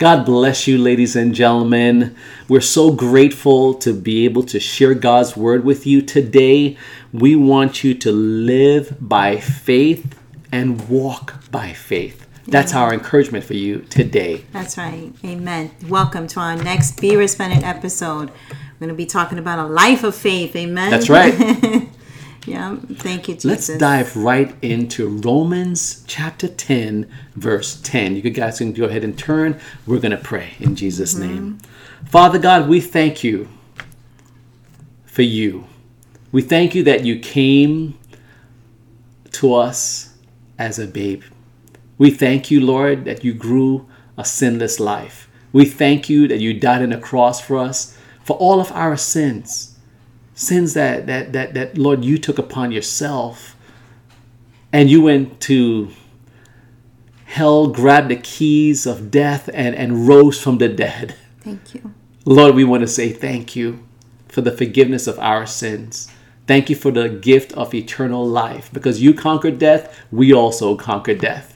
God bless you, ladies and gentlemen. We're so grateful to be able to share God's word with you today. We want you to live by faith and walk by faith. That's our encouragement for you today. That's right. Amen. Welcome to our next Be Resplendent episode. We're going to be talking about a life of faith. Amen. That's right. yeah. Thank you, Jesus. Let's dive right into Romans chapter 10, verse 10. You guys can go ahead and turn. We're going to pray in Jesus' mm-hmm. name. Father God, we thank you for you. We thank you that you came to us as a babe. We thank you, Lord, that you grew a sinless life. We thank you that you died on the cross for us, for all of our sins. Sins that, that, that, that Lord, you took upon yourself. And you went to hell, grabbed the keys of death, and, and rose from the dead. Thank you. Lord, we want to say thank you for the forgiveness of our sins. Thank you for the gift of eternal life. Because you conquered death, we also conquered death.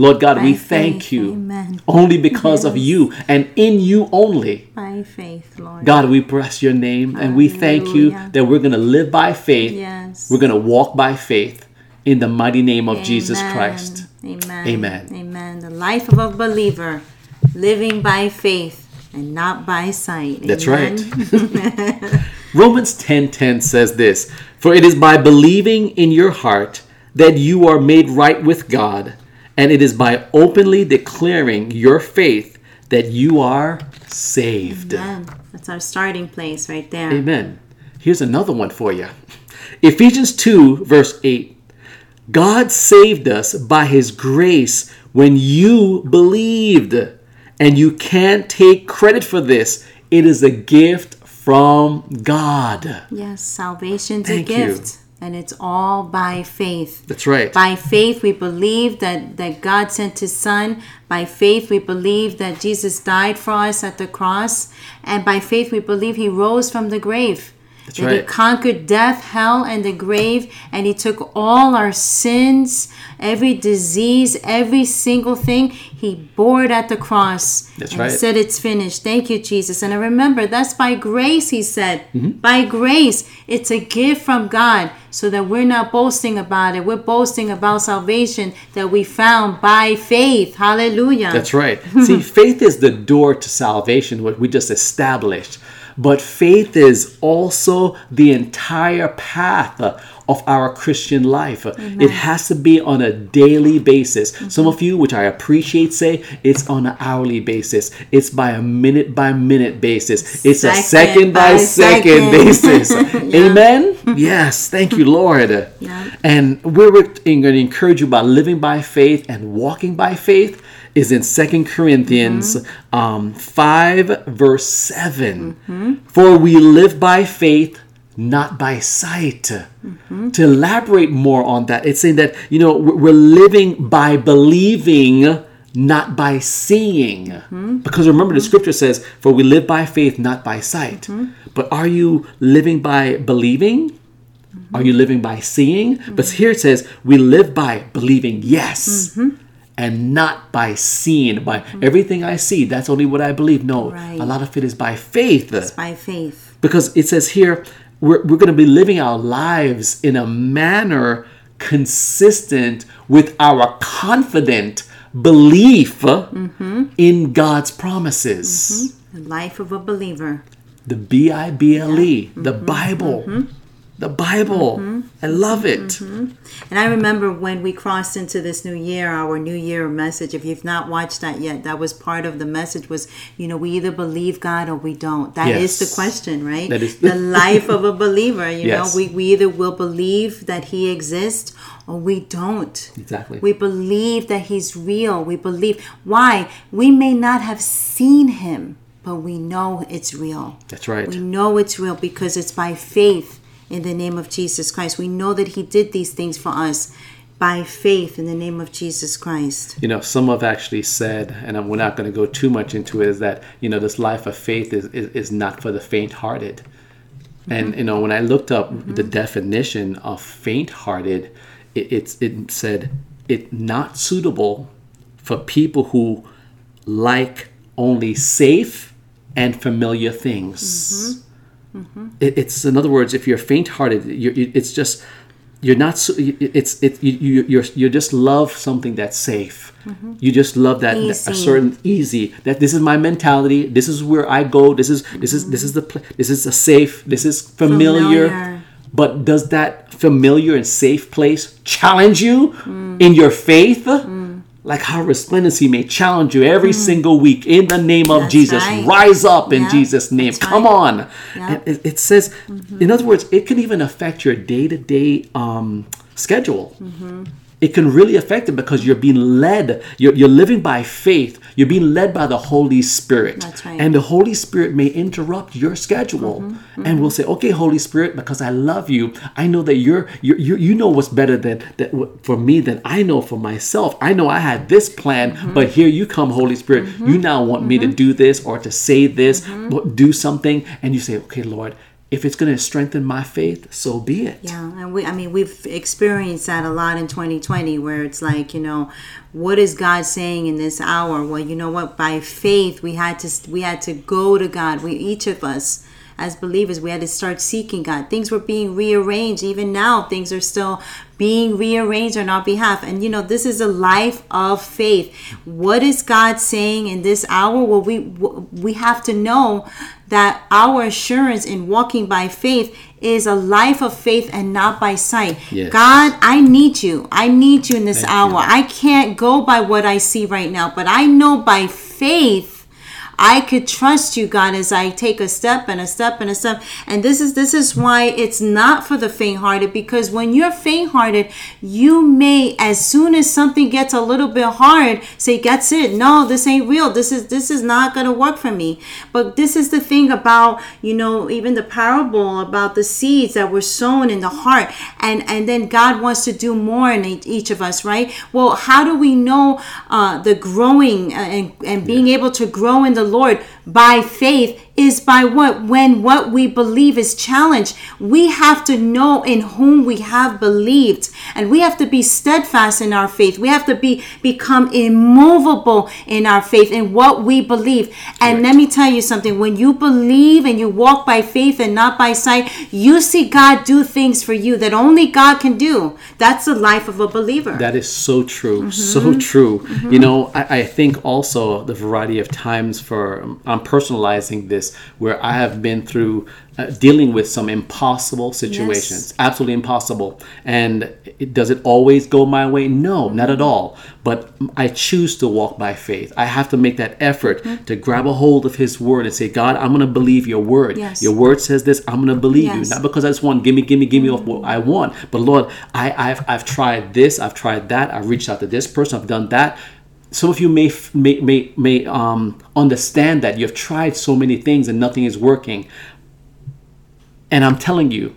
Lord God, By we faith, thank you amen. only because of you and in you only. By faith, Lord. God, we bless your name and we thank you that we're going to live by faith. Yes. We're going to walk by faith in the mighty name of Jesus Christ. Amen. Amen. Amen. The life of a believer, living by faith and not by sight. That's Amen. right. Romans 10:10 says this, "For it is by believing in your heart that you are made right with God, and it is by openly declaring your faith that you are saved." Amen. That's our starting place right there. Amen. Here's another one for you. Ephesians 2, verse 8. God saved us by his grace when you believed. And you can't take credit for this. It is a gift from God. Yes, salvation's Thank a you. And it's all by faith. That's right. By faith, we believe that, that God sent His Son. By faith, we believe that Jesus died for us at the cross. And by faith, we believe He rose from the grave. That's that He conquered death, hell, and the grave. And He took all our sins, every disease, every single thing. He bore it at the cross. That's and right. said, It's finished. Thank you, Jesus. And I remember that's by grace, He said. Mm-hmm. By grace. It's a gift from God so that we're not boasting about it. We're boasting about salvation that we found by faith. Hallelujah. That's right. See, faith is the door to salvation, what we just established. But faith is also the entire path of our Christian life. It has to be on a daily basis. Mm-hmm. Some of you, which I appreciate, say it's on an hourly basis. It's by a minute by minute basis. It's a Second second by by second second. basis. Amen? Yes. Thank you, Lord. Yeah. And we're going to encourage you by living by faith and walking by faith is in Second Corinthians um, 5, verse 7. Mm-hmm. For we live by faith, not by sight. Mm-hmm. To elaborate more on that, it's saying that, you know, we're we're living by believing, not by seeing. Mm-hmm. Because remember, the scripture says, For we live by faith, not by sight. But are you living by believing? Are you living by seeing? But here it says, we live by believing, yes, and not by seeing. By mm. everything I see, that's only what I believe. No, Right. a lot of it is by faith. by faith. Because it says here, we're, we're going to be living our lives in a manner consistent with our confident belief mm-hmm. in God's promises. Mm-hmm. The life of a believer. The B I B L E, the mm-hmm. Bible. The Bible. Mm-hmm. I love it. Mm-hmm. And I remember when we crossed into this new year, our new year message, if you've not watched that yet, that was part of the message was, you know, we either believe God or we don't. That is Yes. the question, right? That is- the life of a believer. You Yes. know, we, we either will believe that he exists or we don't. Exactly. We believe that he's real. We believe. Why? We may not have seen him, but we know it's real. That's right. We know it's real because it's by faith in the name of Jesus Christ. We know that He did these things for us by faith in the name of Jesus Christ. you know, some have actually said, and we're not going to go too much into it, is that, you know, this life of faith is, is, is not for the faint hearted. Mm-hmm. And you know, when I looked up mm-hmm. the definition of faint-hearted, it, it's it said it not suitable for people who like only safe and familiar things. Mm-hmm. It, it's in other words, if you're faint-hearted, you're, you- it's just you're not. So, it's it you you you're, you just love something that's safe. You just love that, that a certain easy. That this is my mentality. This is where I go. This is this is this is the this is a safe. This is familiar. Familiar. But does that familiar and safe place challenge you Mm. in your faith? Like how resplendency may challenge you every single week in the name of Mm. That's Jesus. right. Rise up in Yeah, Jesus' name. that's Come right. on. Yeah. It, it says, in other words, it can even affect your day to day schedule. Mm-hmm. It can really affect it because you're being led. You're, you're living by faith. You're being led by the Holy Spirit. That's right. And the Holy Spirit may interrupt your schedule. Mm-hmm, And we'll say, okay, Holy Spirit, because I love you, I know that you're, you're, you you know what's better than, that for me than I know for myself. I know I had this plan, Mm-hmm. but here you come, Holy Spirit. You now want me to do this or to say this, Mm-hmm. do something. And you say, okay, Lord, if it's going to strengthen my faith, so be it. Yeah, and we I mean we've experienced that a lot in 2020 where it's like, you know, what is God saying in this hour? Well, you know what? By faith, we had to we had to go to God. We each of us as believers, we had to start seeking God. Things were being rearranged. Even now, things are still being rearranged on our behalf. And you know, this is a life of faith. What is God saying in this hour? Well, we we have to know that our assurance in walking by faith is a life of faith and not by sight. Yes. God, I need you. I need you in this Thank hour. you. I can't go by what I see right now, but I know by faith I could trust you, God, as I take a step and a step and a step. And this is this is why it's not for the faint-hearted, because when you're faint-hearted, you may, as soon as something gets a little bit hard, say, "That's it. No, this ain't real. This is this is not gonna work for me." But this is the thing about you know even the parable about the seeds that were sown in the heart, and and then God wants to do more in each- of us, right? Well, how do we know uh, the growing uh, and and being able to grow in the Lord by faith is by what when what we believe is challenged. We have to know in whom we have believed. And we have to be steadfast in our faith. We have to be become immovable in our faith in what we believe. And let me tell you something. When you believe and you walk by faith and not by sight you see God do things for you that only God can do. That's the life of a believer. That is so true, Mm-hmm. so true. You know, I, I think also the variety of times for I'm personalizing this where I have been through uh, dealing with some impossible situations, absolutely impossible. And it, does it always go my way? No, not at all. But I choose to walk by faith. I have to make that effort Mm-hmm. to grab a hold of His Word and say, God, I'm going to believe Your Word. Yes. Your Word says this. I'm going to believe you, not because I just want gimme, gimme, gimme of what I want. But Lord, I, I've I've tried this, I've tried that, I've reached out to this person, I've done that. Some of you may may may, may um, understand that you've tried so many things and nothing is working. And I'm telling you,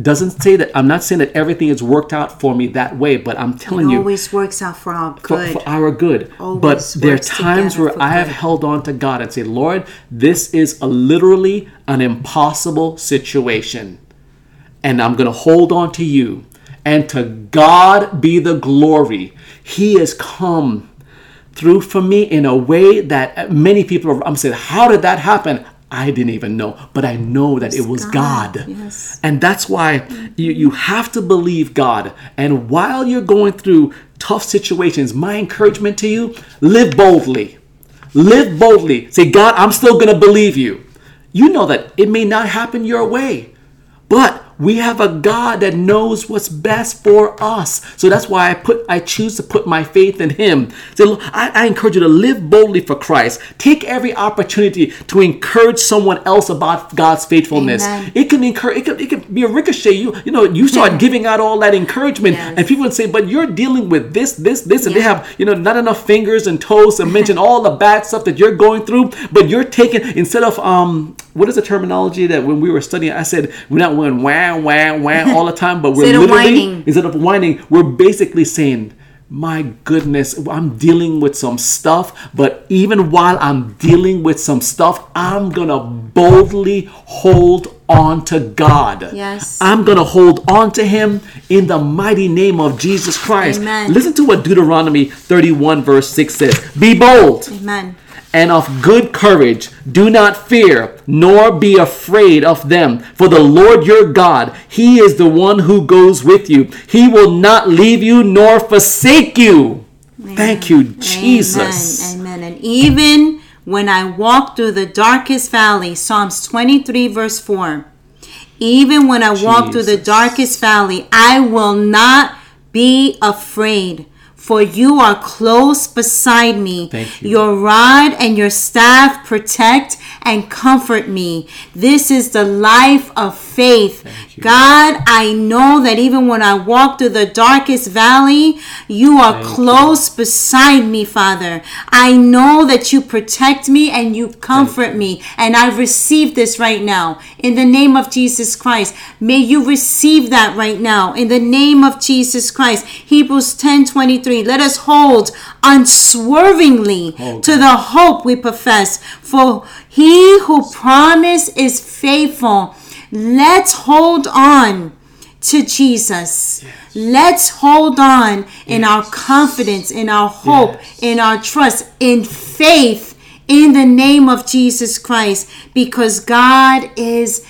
doesn't say that I'm not saying that everything has worked out for me that way, but I'm telling you. it you always works out for our good for our good. Always but there are times where I have good. held on to God and say, Lord, this is a literally an impossible situation. And I'm going to hold on to you. And to God be the glory. He has come through for me in a way that many people are, I'm saying, how did that happen? I didn't even know, but I know that it was God. God, yes. And that's why you, you have to believe God. And while you're going through tough situations, my encouragement to you live boldly. Live boldly. Say, God, I'm still going to believe you. You know that it may not happen your way, but we have a God that knows what's best for us. So that's why I put I choose to put my faith in Him. So I, I encourage you to live boldly for Christ. Take every opportunity to encourage someone else about God's faithfulness. Amen. It can encourage. It can, it can be a ricochet. You you know you start giving out all that encouragement, Yes. and people would say, "But you're dealing with this, this, this," and they have you know not enough fingers and toes to mention all the bad stuff that you're going through. But you're taking instead of um what is the terminology that when we were studying, I said we're not going wah wah wah all the time, but we're Instead literally whining. instead of whining, we're basically saying. my goodness, I'm dealing with some stuff, but even while I'm dealing with some stuff, I'm gonna boldly hold on to God. Yes. I'm gonna hold on to Him in the mighty name of Jesus Christ. Amen. Listen to what Deuteronomy 31, verse 6 says Be bold Amen. And of good courage. Do not fear, nor be afraid of them. For the Lord your God, He is the one who goes with you. He will not leave you nor forsake you. Thank you, Jesus. Amen. Amen. And even when I walk through the darkest valley, Psalms 23, verse 4. Even when I walk through the darkest valley, I will not be afraid. For you are close beside me. You. Your rod and your staff protect and comfort me. This is the life of faith. You. God, I know that even when I walk through the darkest valley, you are Thank you. close beside me, Father. I know that you protect me and you comfort me. And I've received this right now. In the name of Jesus Christ. May you receive that right now. In the name of Jesus Christ. Hebrews 10 23. Let us hold unswervingly Hold to the hope we profess. For he who promised is faithful. Let's hold on to Jesus. Let's hold on in our confidence, in our hope, Yes. in our trust, in faith in the name of Jesus Christ because God is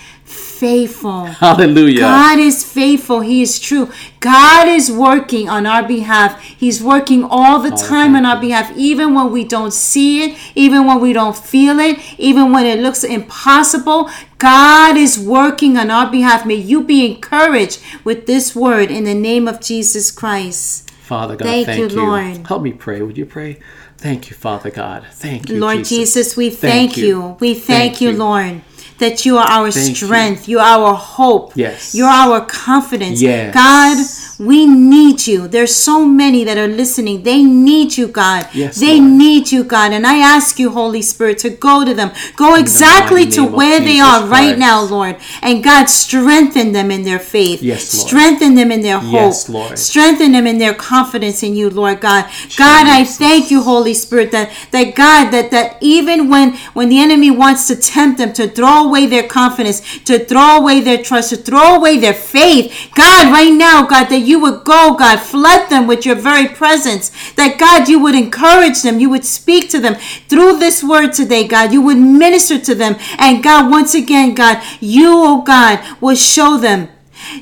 faithful. Hallelujah. God is faithful. He is true. God is working on our behalf. He's working all the oh, time on our behalf, even when we don't see it, even when we don't feel it, even when it looks impossible. God is working on our behalf. May you be encouraged with this word in the name of Jesus Christ. Father God, Thank thank, you, you. Lord. Help me pray. Would you pray? Thank you, Father God. Thank you, Lord Jesus, we thank, Thank you. you. We thank, Thank you. Lord, that you are our Thank you. strength. You. are our hope. Yes. You're our confidence. Yes. God, we need you. There's so many that are listening. They need you, God. Yes, they Lord. need you, God. And I ask you, Holy Spirit, to go to them. Go exactly mighty to where they Jesus are right now, Lord. And God, strengthen them in their faith. Yes, Lord. Strengthen them in their hope. Yes, Lord. Strengthen them in their confidence in you, Lord God. God, I thank you, Holy Spirit, that that God, that that even when when the enemy wants to tempt them to throw away their confidence, to throw away their trust, to throw away their faith, God, right now, God, that you would go, God, flood them with your very presence. That God, you would encourage them, you would speak to them through this word today, God. You would minister to them, and God, once again, God, you, oh God, will show them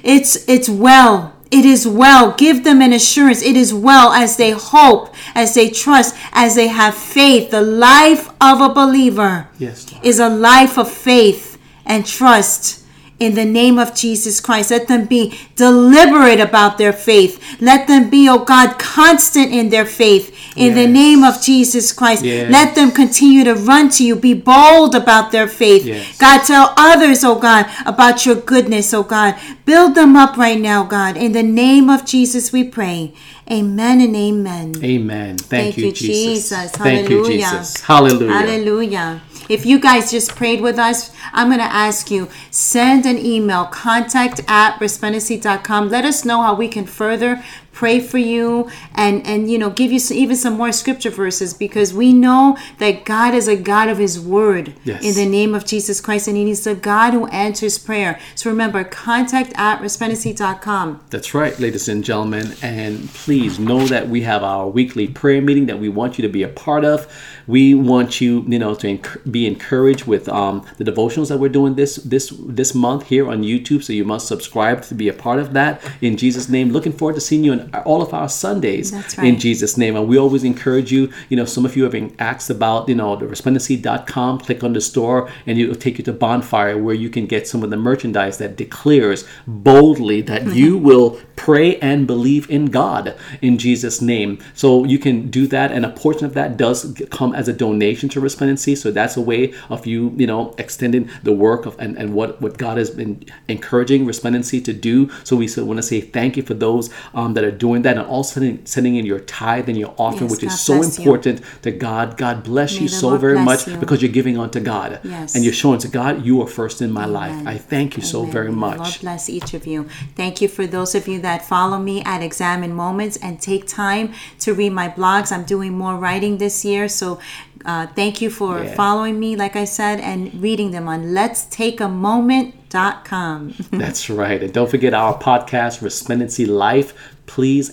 it's it's well. It is well. Give them an assurance. It is well as they hope, as they trust, as they have faith. The life of a believer Yes, is a life of faith and trust in the name of Jesus Christ. Let them be deliberate about their faith. Let them be, oh God, constant in their faith in the name of Jesus Christ. Yes. Let them continue to run to you. Be bold about their faith. Yes. God, tell others, oh God, about your goodness, oh God. Build them up right now, God. In the name of Jesus, we pray. Amen and amen. Amen. Thank, you, Jesus. Thank Hallelujah. you, Jesus. Hallelujah. Hallelujah. If you guys just prayed with us, I'm going to ask you send an email contact at resplendency.com. Let us know how we can further pray for you and and you know give you some, even some more scripture verses because we know that God is a God of his word Yes. in the name of Jesus Christ and he's a God who answers prayer. So remember contact at resplendency.com. That's right, ladies and gentlemen. And please know that we have our weekly prayer meeting that we want you to be a part of. We want you, you know, to enc- be encouraged with um, the devotionals that we're doing this this this month here on YouTube. So you must subscribe to be a part of that. In Jesus' name, looking forward to seeing you on all of our Sundays. That's In. Jesus' name, and we always encourage you. You know, some of you have been asked about, you know, the resplendency.com. Click on the store, and it will take you to Bonfire, where you can get some of the merchandise that declares boldly that you will pray and believe in God in Jesus' name. So you can do that, and a portion of that does come as a donation to Resplendency. So that's a way of you, you know, extending the work of and, and what what God has been encouraging Resplendency to do. So we want to say thank you for those um, that are doing that, and also sending, sending in your tithe and your offering, Yes, which is so bless you. important to God. God bless May you so very much you. because you're giving unto God, Yes. and you're showing to God you are first in my life. I thank you so very much. Lord bless each of you. Thank you for those of you that follow me at Examine Moments and take time to read my blogs. I'm doing more writing this year, so uh, thank you for Yeah. following me, like I said, and reading them on Let's Take a Moment.com. That's right. And don't forget our podcast, Resplendency Life. Please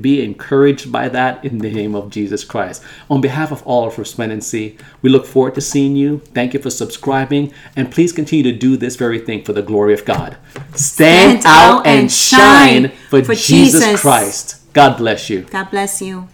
be encouraged by that in the name of Jesus Christ. On behalf of all of Resplendency, we look forward to seeing you. Thank you for subscribing. And please continue to do this very thing for the glory of God. Stand, Stand out out and shine shine for, for Jesus. Christ. God bless you. God bless you.